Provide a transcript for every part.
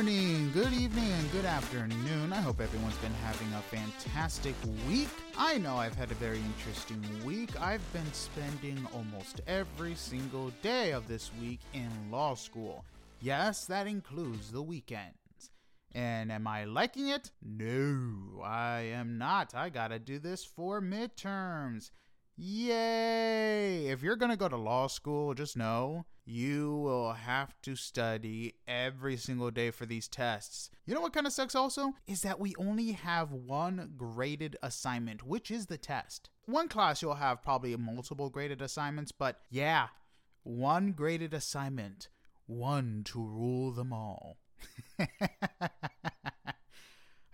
morning, good evening, and good afternoon. I hope everyone's been having a fantastic week. I know I've had a very interesting week. I've been spending almost every single day of this week in law school. Yes, that includes the weekends. And am I liking it? No, I am not. I gotta do this for midterms. Yay! If you're gonna go to law school, just know you will have to study every single day for these tests. You know what kind of sucks also? Is that we only have one graded assignment, which is the test. One class you'll have probably multiple graded assignments, but yeah, one graded assignment, one to rule them all.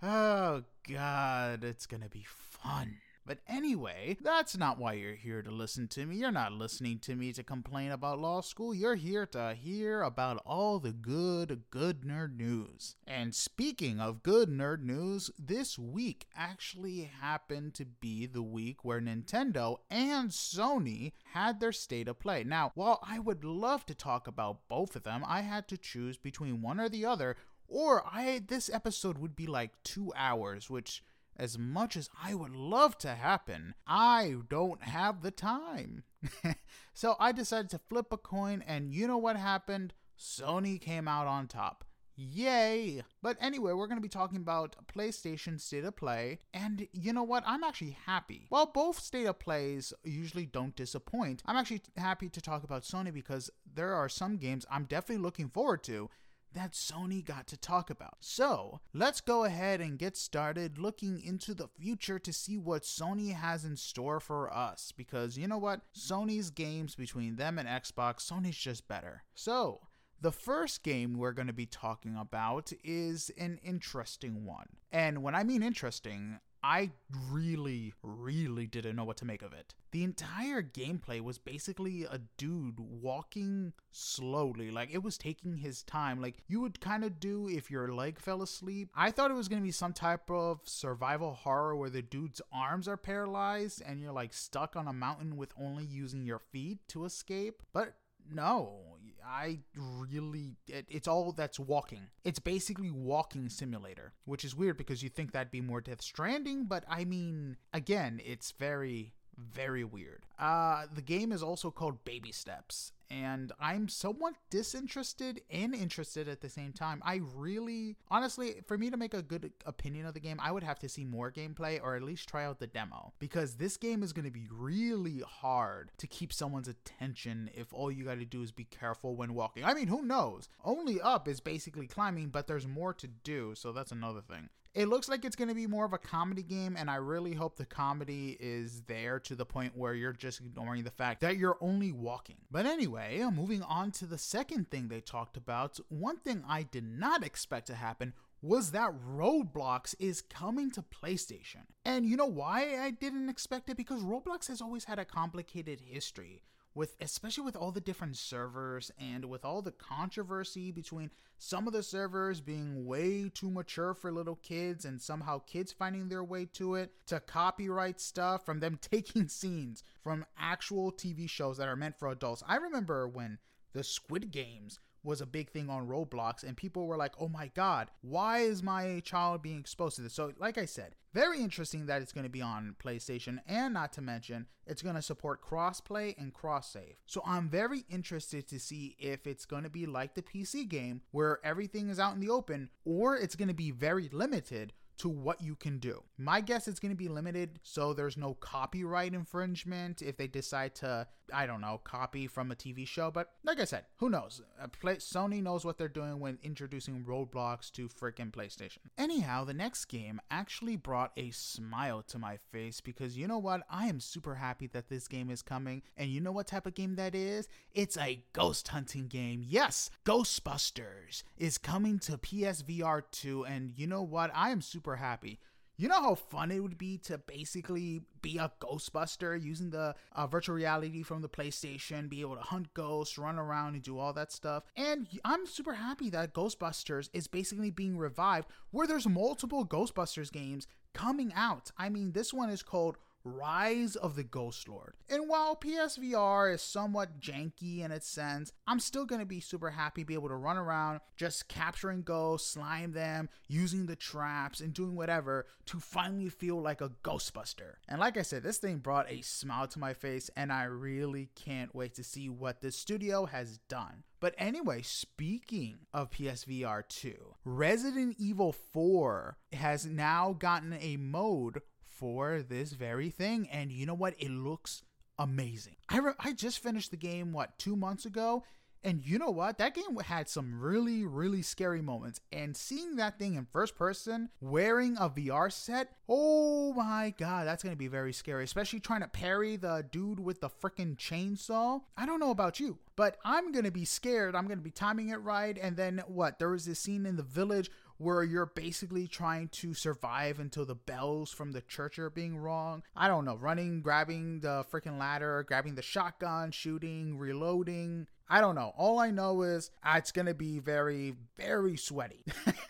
oh god, it's gonna be fun. But anyway, that's not why you're here to listen to me. You're not listening to me to complain about law school. You're here to hear about all the good, good nerd news. And speaking of good nerd news, this week actually happened to be the week where Nintendo and Sony had their state of play. Now, while I would love to talk about both of them, I had to choose between one or the other, or I this episode would be like 2 hours, which as much as I would love to happen, I don't have the time. so I decided to flip a coin, and you know what happened? Sony came out on top. Yay! But anyway, we're going to be talking about PlayStation State of Play, and you know what? I'm actually happy. While both State of Plays usually don't disappoint, I'm actually happy to talk about Sony because there are some games I'm definitely looking forward to that Sony got to talk about. So, let's go ahead and get started looking into the future to see what Sony has in store for us. Because you know what? Sony's games between them and Xbox, Sony's just better. So, the first game we're going to be talking about is an interesting one. And when I mean interesting, I really, really didn't know what to make of it. The entire gameplay was basically a dude walking slowly, like it was taking his time, like you would kind of do if your leg fell asleep. I thought it was gonna be some type of survival horror where the dude's arms are paralyzed and you're like stuck on a mountain with only using your feet to escape. But no, I really it, it's all that's walking. It's basically walking simulator, which is weird because you think that'd be more Death Stranding, but I mean, again, it's very very weird. Uh, the game is also called Baby Steps, and I'm somewhat disinterested and interested at the same time. I really, honestly, for me to make a good opinion of the game, I would have to see more gameplay or at least try out the demo because this game is going to be really hard to keep someone's attention if all you got to do is be careful when walking. I mean, who knows? Only up is basically climbing, but there's more to do, so that's another thing it looks like it's going to be more of a comedy game, and I really hope the comedy is there to the point where you're just ignoring the fact that you're only walking. But anyway, moving on to the second thing they talked about, one thing I did not expect to happen was that Roblox is coming to PlayStation. And you know why I didn't expect it? Because Roblox has always had a complicated history with especially with all the different servers and with all the controversy between some of the servers being way too mature for little kids and somehow kids finding their way to it to copyright stuff from them taking scenes from actual TV shows that are meant for adults. I remember when the Squid Games was a big thing on Roblox, and people were like, oh my god, why is my child being exposed to this? So, like I said, very interesting that it's going to be on PlayStation, and not to mention, it's going to support crossplay and cross save. So, I'm very interested to see if it's going to be like the PC game where everything is out in the open, or it's going to be very limited to what you can do. My guess is going to be limited so there's no copyright infringement if they decide to, I don't know, copy from a TV show. But like I said, who knows? Uh, Play- Sony knows what they're doing when introducing Roblox to freaking PlayStation. Anyhow, the next game actually brought a smile to my face because you know what? I am super happy that this game is coming. And you know what type of game that is? It's a ghost hunting game. Yes, Ghostbusters is coming to PSVR 2. And you know what? I am super happy. You know how fun it would be to basically be a Ghostbuster using the uh, virtual reality from the PlayStation, be able to hunt ghosts, run around, and do all that stuff. And I'm super happy that Ghostbusters is basically being revived, where there's multiple Ghostbusters games coming out. I mean, this one is called Rise of the Ghost Lord. And while PSVR is somewhat janky in its sense, I'm still going to be super happy be able to run around just capturing ghosts, slime them, using the traps, and doing whatever to finally feel like a Ghostbuster. And like I said, this thing brought a smile to my face, and I really can't wait to see what the studio has done. But anyway, speaking of PSVR 2, Resident Evil 4 has now gotten a mode for this very thing. And you know what? It looks amazing. I, re- I just finished the game, what, two months ago? And you know what? That game had some really, really scary moments. And seeing that thing in first person, wearing a VR set, oh my god, that's gonna be very scary. Especially trying to parry the dude with the freaking chainsaw. I don't know about you, but I'm gonna be scared. I'm gonna be timing it right. And then what? There was this scene in the village where you're basically trying to survive until the bells from the church are being wrong. I don't know, running, grabbing the freaking ladder, grabbing the shotgun, shooting, reloading. I don't know. All I know is uh, it's going to be very, very sweaty.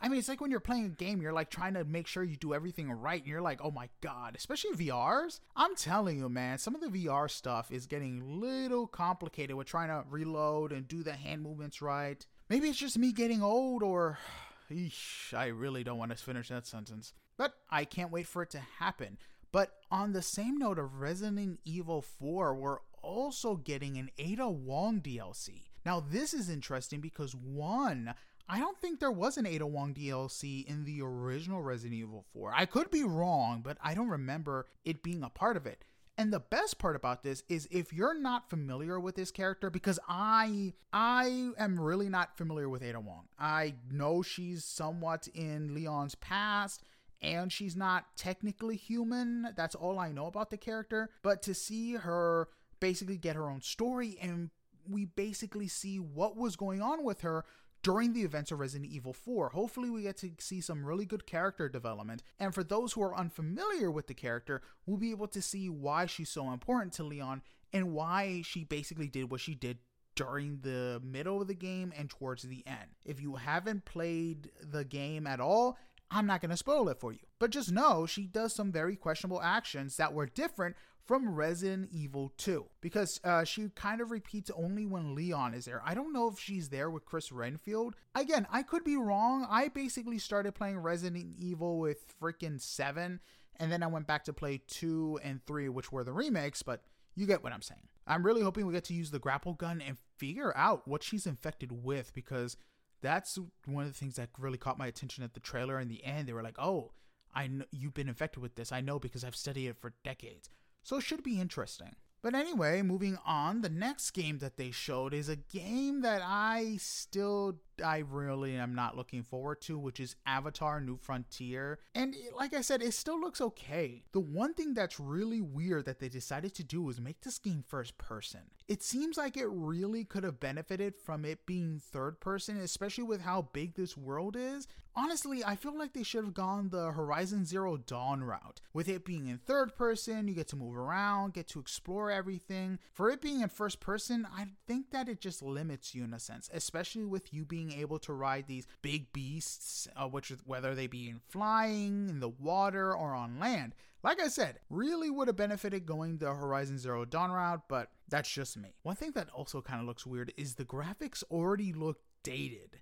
I mean, it's like when you're playing a game, you're like trying to make sure you do everything right, and you're like, oh my god, especially VRs. I'm telling you, man, some of the VR stuff is getting a little complicated with trying to reload and do the hand movements right. Maybe it's just me getting old, or Eesh, I really don't want to finish that sentence. But I can't wait for it to happen. But on the same note of Resident Evil 4, we're also getting an Ada Wong DLC. Now, this is interesting because one, I don't think there was an Ada Wong DLC in the original Resident Evil 4. I could be wrong, but I don't remember it being a part of it. And the best part about this is if you're not familiar with this character, because I I am really not familiar with Ada Wong. I know she's somewhat in Leon's past and she's not technically human. That's all I know about the character. But to see her basically get her own story and we basically see what was going on with her during the events of Resident Evil 4. Hopefully, we get to see some really good character development. And for those who are unfamiliar with the character, we'll be able to see why she's so important to Leon and why she basically did what she did during the middle of the game and towards the end. If you haven't played the game at all, I'm not going to spoil it for you. But just know she does some very questionable actions that were different from Resident Evil 2 because uh, she kind of repeats only when Leon is there. I don't know if she's there with Chris Redfield. Again, I could be wrong. I basically started playing Resident Evil with freaking 7 and then I went back to play 2 and 3 which were the remakes, but you get what I'm saying. I'm really hoping we get to use the grapple gun and figure out what she's infected with because that's one of the things that really caught my attention at the trailer in the end. They were like, "Oh, I know you've been infected with this. I know because I've studied it for decades." So it should be interesting. But anyway, moving on, the next game that they showed is a game that I still I really am not looking forward to, which is Avatar New Frontier. And like I said, it still looks okay. The one thing that's really weird that they decided to do was make this game first person. It seems like it really could have benefited from it being third person, especially with how big this world is. Honestly, I feel like they should have gone the Horizon Zero Dawn route. With it being in third person, you get to move around, get to explore everything. For it being in first person, I think that it just limits you in a sense, especially with you being being able to ride these big beasts, uh, which is whether they be in flying, in the water, or on land. Like I said, really would have benefited going the Horizon Zero Dawn route, but that's just me. One thing that also kind of looks weird is the graphics already look dated.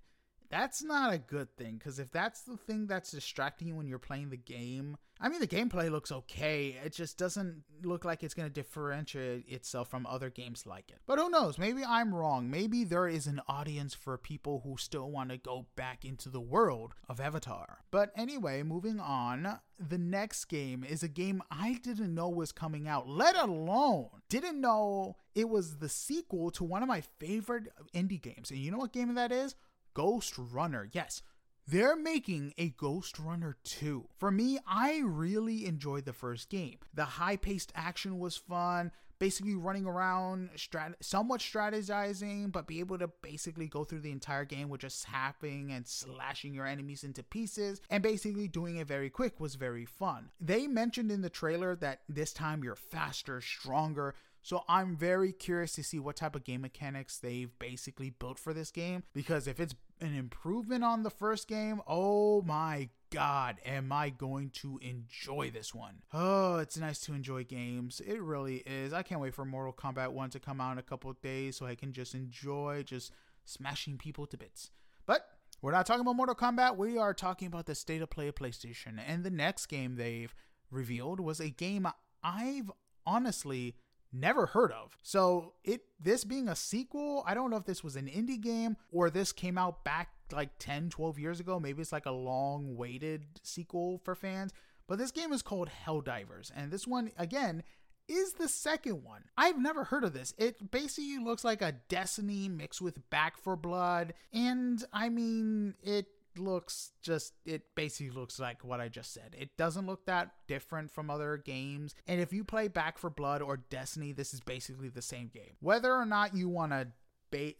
That's not a good thing because if that's the thing that's distracting you when you're playing the game, I mean, the gameplay looks okay. It just doesn't look like it's going to differentiate itself from other games like it. But who knows? Maybe I'm wrong. Maybe there is an audience for people who still want to go back into the world of Avatar. But anyway, moving on, the next game is a game I didn't know was coming out, let alone didn't know it was the sequel to one of my favorite indie games. And you know what game that is? Ghostrunner. Yes, they're making a Ghostrunner 2. For me, I really enjoyed the first game. The high paced action was fun, basically running around, strat- somewhat strategizing, but be able to basically go through the entire game with just hacking and slashing your enemies into pieces, and basically doing it very quick was very fun. They mentioned in the trailer that this time you're faster, stronger, So I'm very curious to see what type of game mechanics they've basically built for this game because if it's an improvement on the first game, oh my god, am I going to enjoy this one? Oh, it's nice to enjoy games. It really is. I can't wait for Mortal Kombat 1 to come out in a couple days so I can just enjoy just smashing people to bits. But we're not talking about Mortal Kombat. We are talking about the state of play of PlayStation. And the next game they've revealed was a game I've honestly never heard of. So it this being a sequel, I don't know if this was an indie game or this came out back like 10, 12 years ago. Maybe it's like a long waited sequel for fans. But this game is called Helldivers. And this one, again, is the second one. I've never heard of this. It basically looks like a Destiny mixed with Back 4 Blood. And I mean, it looks just it basically looks like what I just said. It doesn't look that different from other games. And if you play Back 4 Blood or Destiny, this is basically the same game. Whether or not you want to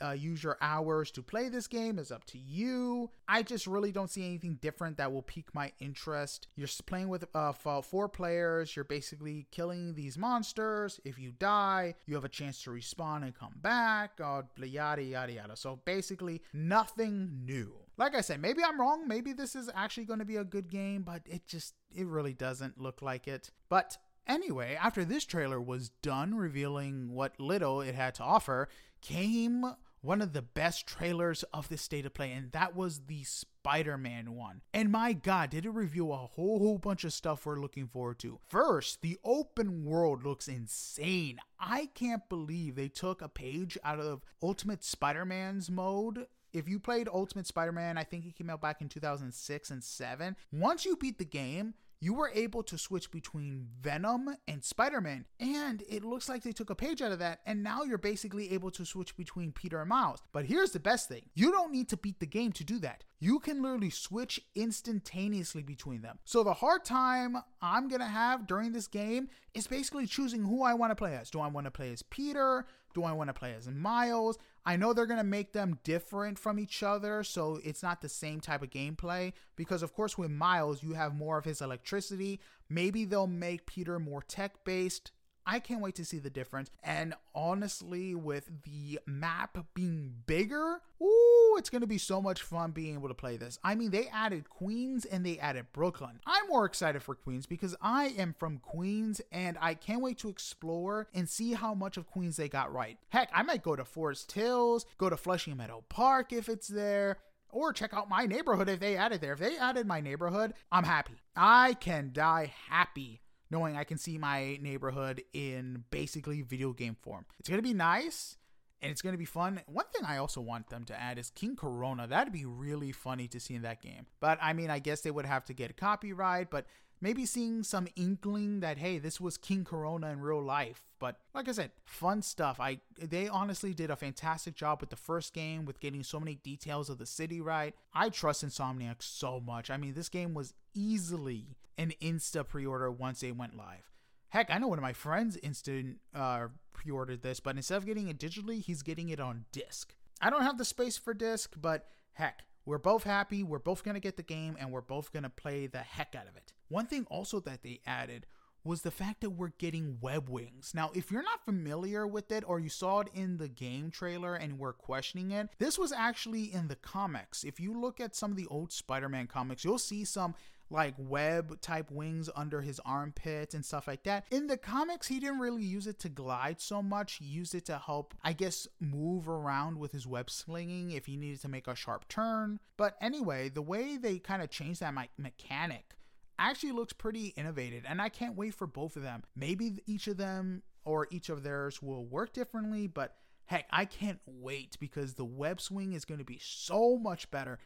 uh, use your hours to play this game is up to you. I just really don't see anything different that will pique my interest. You're playing with uh, four players. You're basically killing these monsters. If you die, you have a chance to respawn and come back. Uh, yada yada yada. So basically, nothing new. Like I said, maybe I'm wrong. Maybe this is actually going to be a good game, but it just it really doesn't look like it. But Anyway, after this trailer was done revealing what little it had to offer, came one of the best trailers of this state of play, and that was the Spider Man one. And my god, did it reveal a whole, whole bunch of stuff we're looking forward to. First, the open world looks insane. I can't believe they took a page out of Ultimate Spider Man's mode if you played Ultimate Spider Man, I think it came out back in 2006 and 7. Once you beat the game, you were able to switch between Venom and Spider Man. And it looks like they took a page out of that, and now you're basically able to switch between Peter and Miles. But here's the best thing you don't need to beat the game to do that. You can literally switch instantaneously between them. So the hard time I'm gonna have during this game is basically choosing who I wanna play as. Do I wanna play as Peter? Do I wanna play as Miles? I know they're going to make them different from each other, so it's not the same type of gameplay. Because, of course, with Miles, you have more of his electricity. Maybe they'll make Peter more tech based. I can't wait to see the difference. And honestly, with the map being bigger, ooh, it's going to be so much fun being able to play this. I mean, they added Queens and they added Brooklyn. I'm more excited for Queens because I am from Queens and I can't wait to explore and see how much of Queens they got right. Heck, I might go to Forest Hills, go to Flushing Meadow Park if it's there or check out my neighborhood if they added there. If they added my neighborhood, I'm happy. I can die happy knowing I can see my neighborhood in basically video game form. It's going to be nice and it's going to be fun. One thing I also want them to add is King Corona. That'd be really funny to see in that game. But I mean, I guess they would have to get a copyright, but maybe seeing some inkling that hey, this was King Corona in real life. But like I said, fun stuff. I they honestly did a fantastic job with the first game with getting so many details of the city right. I trust Insomniac so much. I mean, this game was easily an Insta pre-order once they went live. Heck, I know one of my friends instant uh, pre-ordered this, but instead of getting it digitally, he's getting it on disc. I don't have the space for disc, but heck, we're both happy. We're both gonna get the game, and we're both gonna play the heck out of it. One thing also that they added was the fact that we're getting web wings. Now, if you're not familiar with it or you saw it in the game trailer and were questioning it, this was actually in the comics. If you look at some of the old Spider Man comics, you'll see some like web type wings under his armpits and stuff like that. In the comics, he didn't really use it to glide so much. He used it to help, I guess, move around with his web slinging if he needed to make a sharp turn. But anyway, the way they kind of changed that me- mechanic actually looks pretty innovative, and I can't wait for both of them. Maybe each of them or each of theirs will work differently, but heck, I can't wait because the web swing is going to be so much better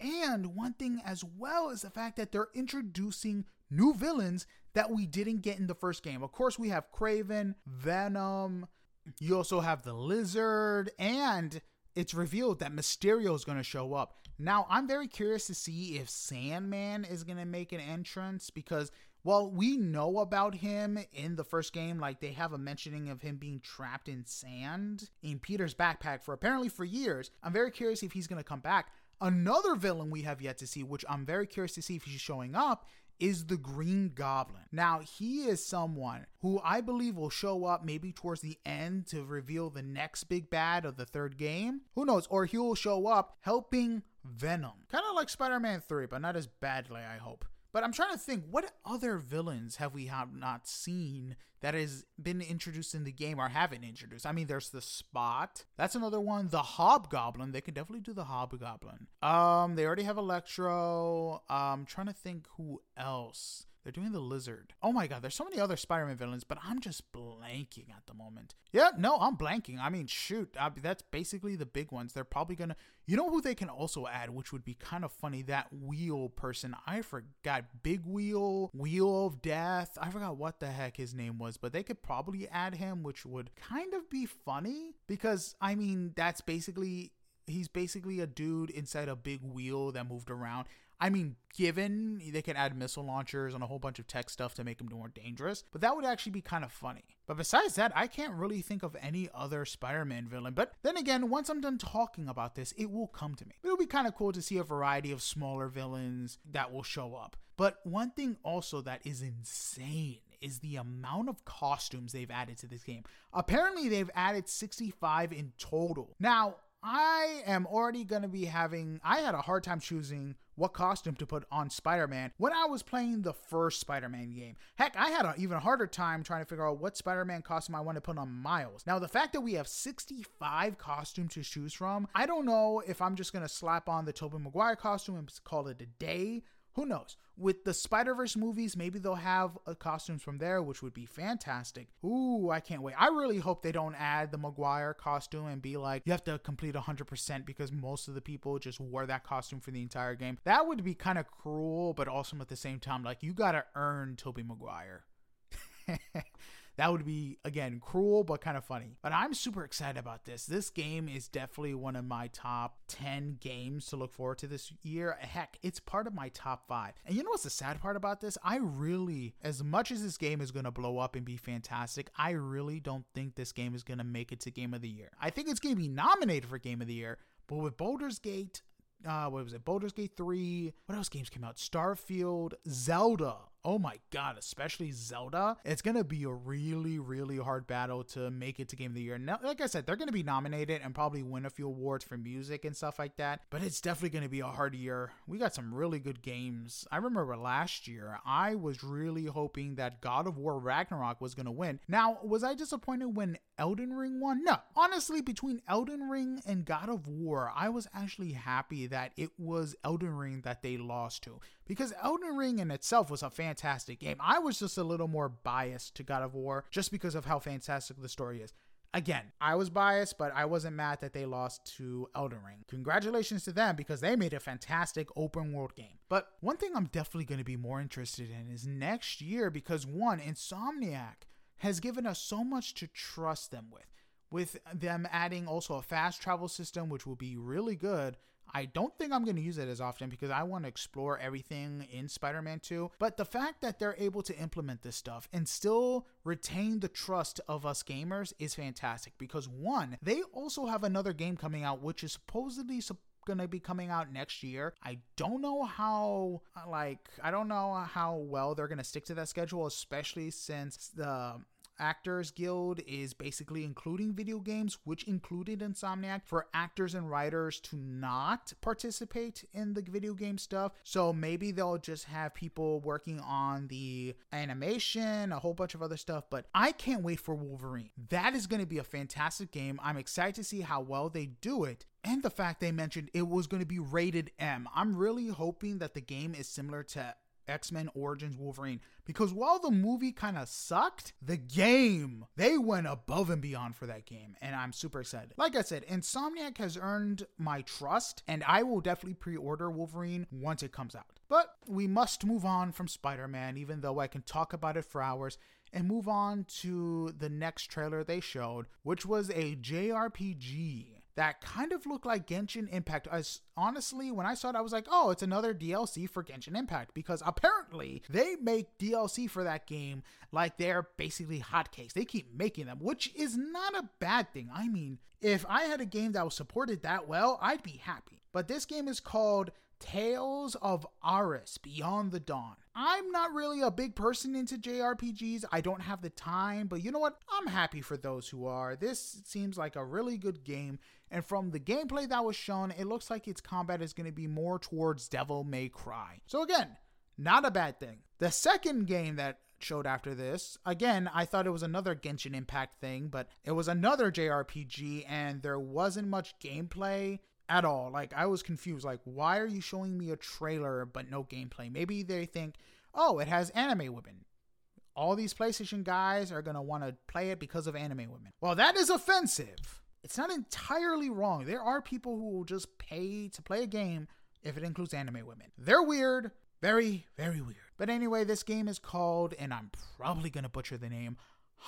and one thing as well is the fact that they're introducing new villains that we didn't get in the first game. Of course, we have Kraven, Venom, you also have the Lizard, and it's revealed that Mysterio is going to show up. Now, I'm very curious to see if Sandman is going to make an entrance because, well, we know about him in the first game. Like, they have a mentioning of him being trapped in sand in Peter's backpack for apparently for years. I'm very curious if he's going to come back. Another villain we have yet to see, which I'm very curious to see if he's showing up, is the Green Goblin. Now, he is someone who I believe will show up maybe towards the end to reveal the next big bad of the third game. Who knows? Or he'll show up helping Venom. Kind of like Spider Man 3, but not as badly, I hope. But I'm trying to think, what other villains have we have not seen that has been introduced in the game or haven't introduced? I mean, there's the Spot. That's another one. The Hobgoblin. They could definitely do the Hobgoblin. Um, they already have Electro. I'm um, trying to think who else. They're doing the lizard. Oh my god, there's so many other Spider-Man villains, but I'm just blanking at the moment. Yeah, no, I'm blanking. I mean, shoot, I, that's basically the big ones. They're probably gonna. You know who they can also add, which would be kind of funny. That wheel person, I forgot. Big Wheel, Wheel of Death. I forgot what the heck his name was, but they could probably add him, which would kind of be funny because I mean, that's basically he's basically a dude inside a big wheel that moved around. I mean, given they can add missile launchers and a whole bunch of tech stuff to make him more dangerous, but that would actually be kind of funny. But besides that, I can't really think of any other Spider Man villain. But then again, once I'm done talking about this, it will come to me. It'll be kind of cool to see a variety of smaller villains that will show up. But one thing also that is insane is the amount of costumes they've added to this game. Apparently, they've added 65 in total. Now, I am already going to be having, I had a hard time choosing what costume to put on Spider Man when I was playing the first Spider Man game. Heck, I had an even harder time trying to figure out what Spider Man costume I want to put on Miles. Now, the fact that we have 65 costumes to choose from, I don't know if I'm just going to slap on the Tobey Maguire costume and call it a day who knows? With the Spider Verse movies, maybe they'll have uh, costumes from there, which would be fantastic. Ooh, I can't wait. I really hope they don't add the Maguire costume and be like, you have to complete 100% because most of the people just wore that costume for the entire game. That would be kind of cruel, but also at the same time, like, you gotta earn Tobey Maguire. That would be, again, cruel, but kind of funny. But I'm super excited about this. This game is definitely one of my top 10 games to look forward to this year. Heck, it's part of my top five. And you know what's the sad part about this? I really, as much as this game is going to blow up and be fantastic, I really don't think this game is going to make it to Game of the Year. I think it's going to be nominated for Game of the Year, but with Boulder's Gate, uh, what was it? Baldur's Gate 3. What else games came out? Starfield, Zelda oh my god, especially Zelda, it's gonna be a really, really hard battle to make it to Game of the Year. Now, like I said, they're gonna be nominated and probably win a few awards for music and stuff like that, but it's definitely gonna be a hard year. We got some really good games. I remember last year, I was really hoping that God of War Ragnarok was gonna win. Now, was I disappointed when Elden Ring won? No. Honestly, between Elden Ring and God of War, I was actually happy that it was Elden Ring that they lost to because Elden Ring in itself was a fantastic game. I was just a little more biased to God of War just because of how fantastic the story is. Again, I was biased, but I wasn't mad that they lost to Elden Ring. Congratulations to them because they made a fantastic open world game. But one thing I'm definitely going to be more interested in is next year because one, Insomniac has given us so much to trust them with. With them adding also a fast travel system, which will be really good, I don't think I'm going to use it as often because I want to explore everything in Spider Man 2. But the fact that they're able to implement this stuff and still retain the trust of us gamers is fantastic because one, they also have another game coming out which is supposedly going to be coming out next year. I don't know how uh, like I don't know how well they're going to stick to that schedule especially since the Actors Guild is basically including video games, which included Insomniac, for actors and writers to not participate in the video game stuff. So maybe they'll just have people working on the animation, a whole bunch of other stuff. But I can't wait for Wolverine. That is going to be a fantastic game. I'm excited to see how well they do it and the fact they mentioned it was going to be rated M. I'm really hoping that the game is similar to X Men Origins Wolverine. Because while the movie kind of sucked, the game, they went above and beyond for that game. And I'm super excited. Like I said, Insomniac has earned my trust, and I will definitely pre order Wolverine once it comes out. But we must move on from Spider Man, even though I can talk about it for hours and move on to the next trailer they showed, which was a JRPG that kind of looked like Genshin Impact. As honestly, when I saw it, I was like, oh, it's another DLC for Genshin Impact because apparently they make DLC for that game like they're basically hotcakes. They keep making them, which is not a bad thing. I mean, if I had a game that was supported that well, I'd be happy. But this game is called Tales of Arise Beyond the Dawn. I'm not really a big person into JRPGs. I don't have the time, but you know what? I'm happy for those who are. This seems like a really good game, and from the gameplay that was shown, it looks like its combat is going to be more towards Devil May Cry. So, again, not a bad thing. The second game that showed after this. Again, I thought it was another Genshin Impact thing, but it was another JRPG and there wasn't much gameplay at all. Like I was confused. Like, why are you showing me a trailer but no gameplay? Maybe they think, oh, it has anime women. All these PlayStation guys are gonna want to play it because of anime women. Well, that is offensive. It's not entirely wrong. There are people who will just pay to play a game if it includes anime women. They're weird. Very, very weird. But anyway, this game is called, and I'm probably gonna butcher the name,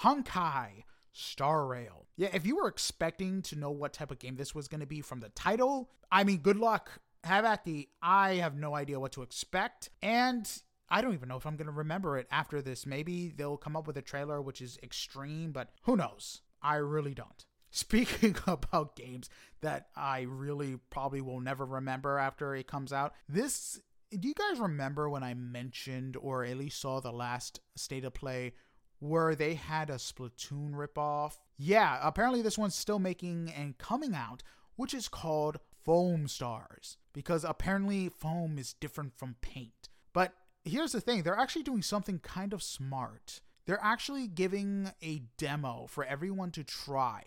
Honkai Star Rail. Yeah, if you were expecting to know what type of game this was going to be from the title, I mean, good luck. Have at the. I have no idea what to expect. And I don't even know if I'm going to remember it after this. Maybe they'll come up with a trailer which is extreme, but who knows? I really don't. Speaking about games that I really probably will never remember after it comes out, this. Do you guys remember when I mentioned or at least saw the last state of play where they had a Splatoon ripoff. Yeah, apparently this one's still making and coming out, which is called Foamstars, because apparently foam is different from paint. But here's the thing they're actually doing something kind of smart. They're actually giving a demo for everyone to try,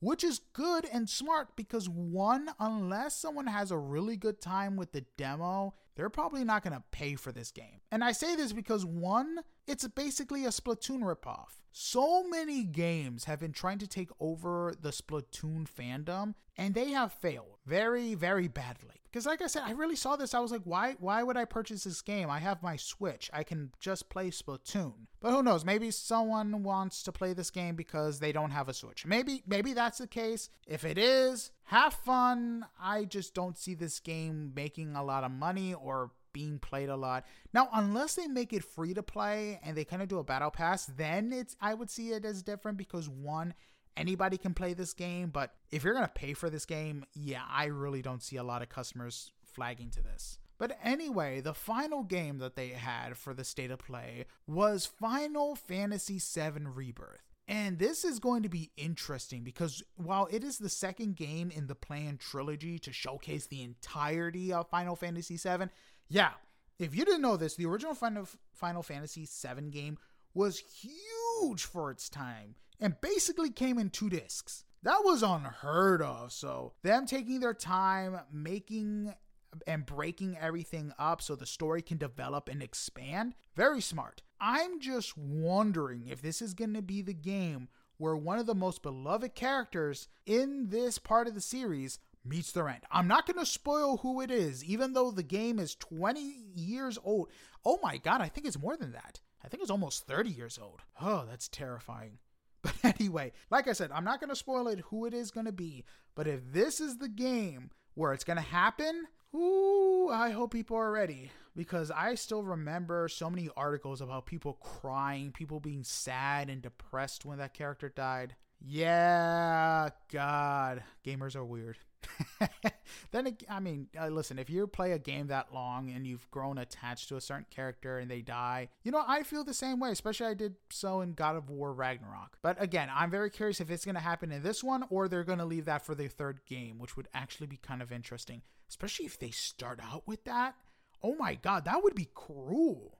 which is good and smart because, one, unless someone has a really good time with the demo, they're probably not going to pay for this game. And I say this because one, it's basically a Splatoon ripoff. So many games have been trying to take over the Splatoon fandom, and they have failed very, very badly. Because like I said, I really saw this. I was like, why why would I purchase this game? I have my Switch. I can just play Splatoon. But who knows? Maybe someone wants to play this game because they don't have a Switch. Maybe maybe that's the case. If it is, have fun. I just don't see this game making a lot of money or being played a lot. Now, unless they make it free to play and they kind of do a battle pass, then it's I would see it as different because one, anybody can play this game, but if you're going to pay for this game, yeah, I really don't see a lot of customers flagging to this. But anyway, the final game that they had for the state of play was Final Fantasy VII Rebirth. And this is going to be interesting because while it is the second game in the planned trilogy to showcase the entirety of Final Fantasy VII, yeah, if you didn't know this, the original Final, Final Fantasy VII game was huge for its time and basically came in two discs. That was unheard of. So, them taking their time making and breaking everything up so the story can develop and expand, very smart. I'm just wondering if this is going to be the game where one of the most beloved characters in this part of the series meets their end. I'm not going to spoil who it is, even though the game is 20 years old. Oh my god, I think it's more than that. I think it's almost 30 years old. Oh, that's terrifying. But anyway, like I said, I'm not going to spoil it who it is going to be. But if this is the game where it's going to happen, ooh, I hope people are ready. Because I still remember so many articles about people crying, people being sad and depressed when that character died. Yeah, God, gamers are weird. then I mean, uh, listen, if you play a game that long and you've grown attached to a certain character and they die, you know, I feel the same way, especially I did so in God of War Ragnarok. But again, I'm very curious if it's going to happen in this one or they're going to leave that for the third game, which would actually be kind of interesting, especially if they start out with that. Oh my god, that would be cruel.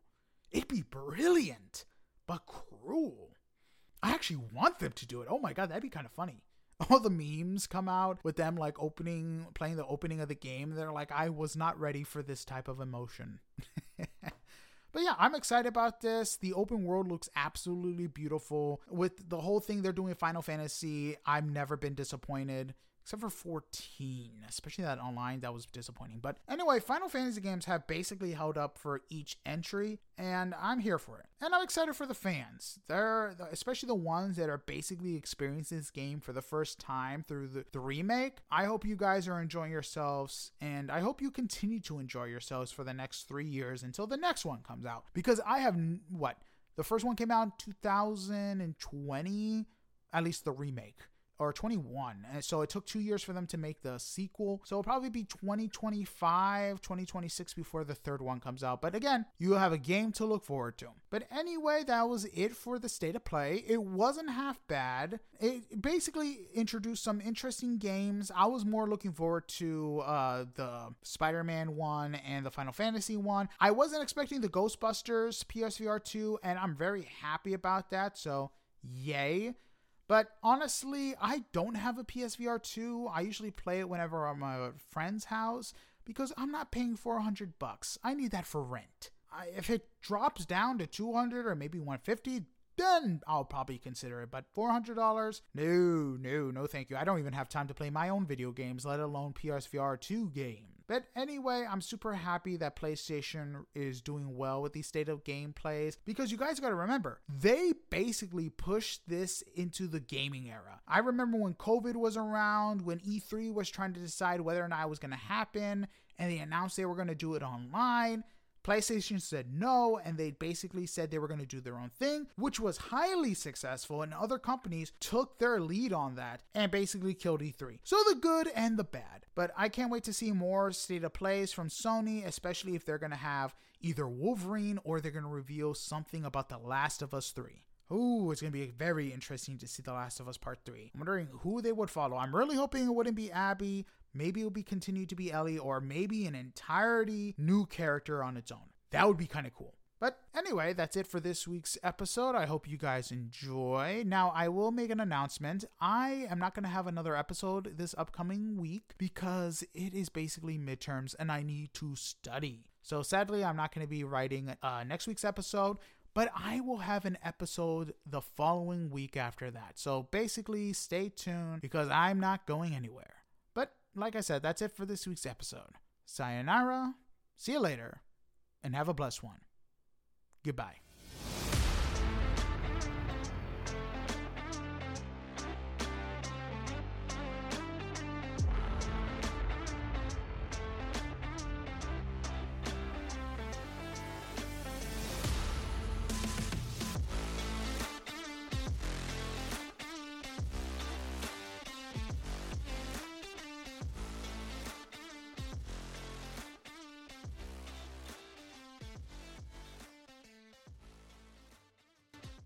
It'd be brilliant, but cruel. I actually want them to do it. Oh my god, that'd be kind of funny. all the memes come out with them like opening playing the opening of the game. They're like i was not ready for this type of emotion. But yeah i'm excited about this. The open world looks absolutely beautiful. With the whole thing they're doing final fantasy i've never been disappointed except for 14, especially that online. That was disappointing. But anyway, Final Fantasy games have basically held up for each entry, and I'm here for it. And I'm excited for the fans. They're especially the ones that are basically experiencing this game for the first time through the, the remake. I hope you guys are enjoying yourselves, and I hope you continue to enjoy yourselves for the next three years until the next one comes out. Because I have what the first one came out in 2020, at least the remake or 21. And so it took two years for them to make the sequel. So it'll probably be 2025, 2026 before the third one comes out. But again, you have a game to look forward to. But anyway, that was it for the state of play. It wasn't half bad. It basically introduced some interesting games. I was more looking forward to uh, the Spider Man one and the Final Fantasy one. I wasn't expecting the Ghostbusters PSVR 2, and I'm very happy about that. So, yay. But honestly, I don't have a PSVR 2. I usually play it whenever I'm at a friend's house because I'm not paying 400 bucks. I need that for rent. I, if it drops down to 200 or maybe 150, then I'll probably consider it. But $400? No, no, no, thank you. I don't even have time to play my own video games, let alone PSVR 2 games. But anyway, I'm super happy that PlayStation is doing well with these state of gameplays because you guys got to remember, they basically pushed this into the gaming era. I remember when COVID was around, when E3 was trying to decide whether or not it was going to happen, and they announced they were going to do it online. PlayStation said no, and they basically said they were going to do their own thing, which was highly successful, and other companies took their lead on that and basically killed E3. So the good and the bad. But I can't wait to see more state of plays from Sony, especially if they're going to have either Wolverine or they're going to reveal something about The Last of Us 3. Ooh, it's going to be very interesting to see The Last of Us Part 3. I'm wondering who they would follow. I'm really hoping it wouldn't be Abby, Maybe it'll be continued to be Ellie, or maybe an entirety new character on its own. That would be kind of cool. But anyway, that's it for this week's episode. I hope you guys enjoy. Now, I will make an announcement. I am not going to have another episode this upcoming week because it is basically midterms and I need to study. So sadly, I'm not going to be writing uh, next week's episode, but I will have an episode the following week after that. So basically, stay tuned because I'm not going anywhere like I said, that's it for this week's episode. Sayonara, see you later, and have a blessed one. Goodbye.